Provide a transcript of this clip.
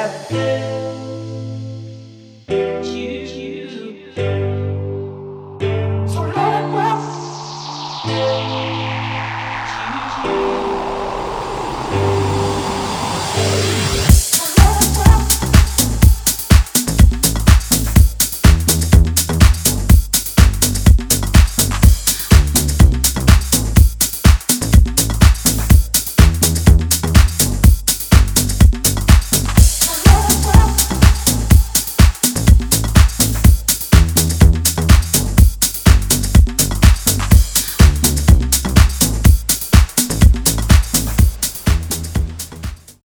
have.